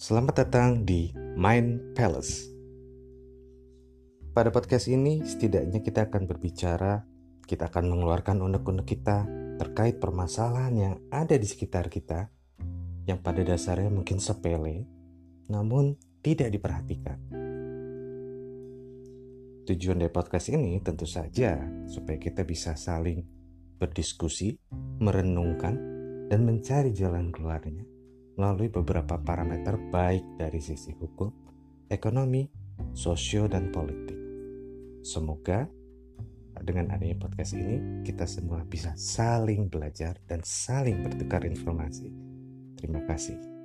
Selamat datang di Mind Palace. Pada podcast ini, setidaknya kita akan berbicara, kita akan mengeluarkan unek-unek kita terkait permasalahan yang ada di sekitar kita, yang pada dasarnya mungkin sepele, namun tidak diperhatikan. Tujuan dari podcast ini tentu saja supaya kita bisa saling berdiskusi, merenungkan, dan mencari jalan keluarnya melalui beberapa parameter baik dari sisi hukum, ekonomi, sosio, dan politik. Semoga dengan adanya podcast ini kita semua bisa saling belajar dan saling bertukar informasi. Terima kasih.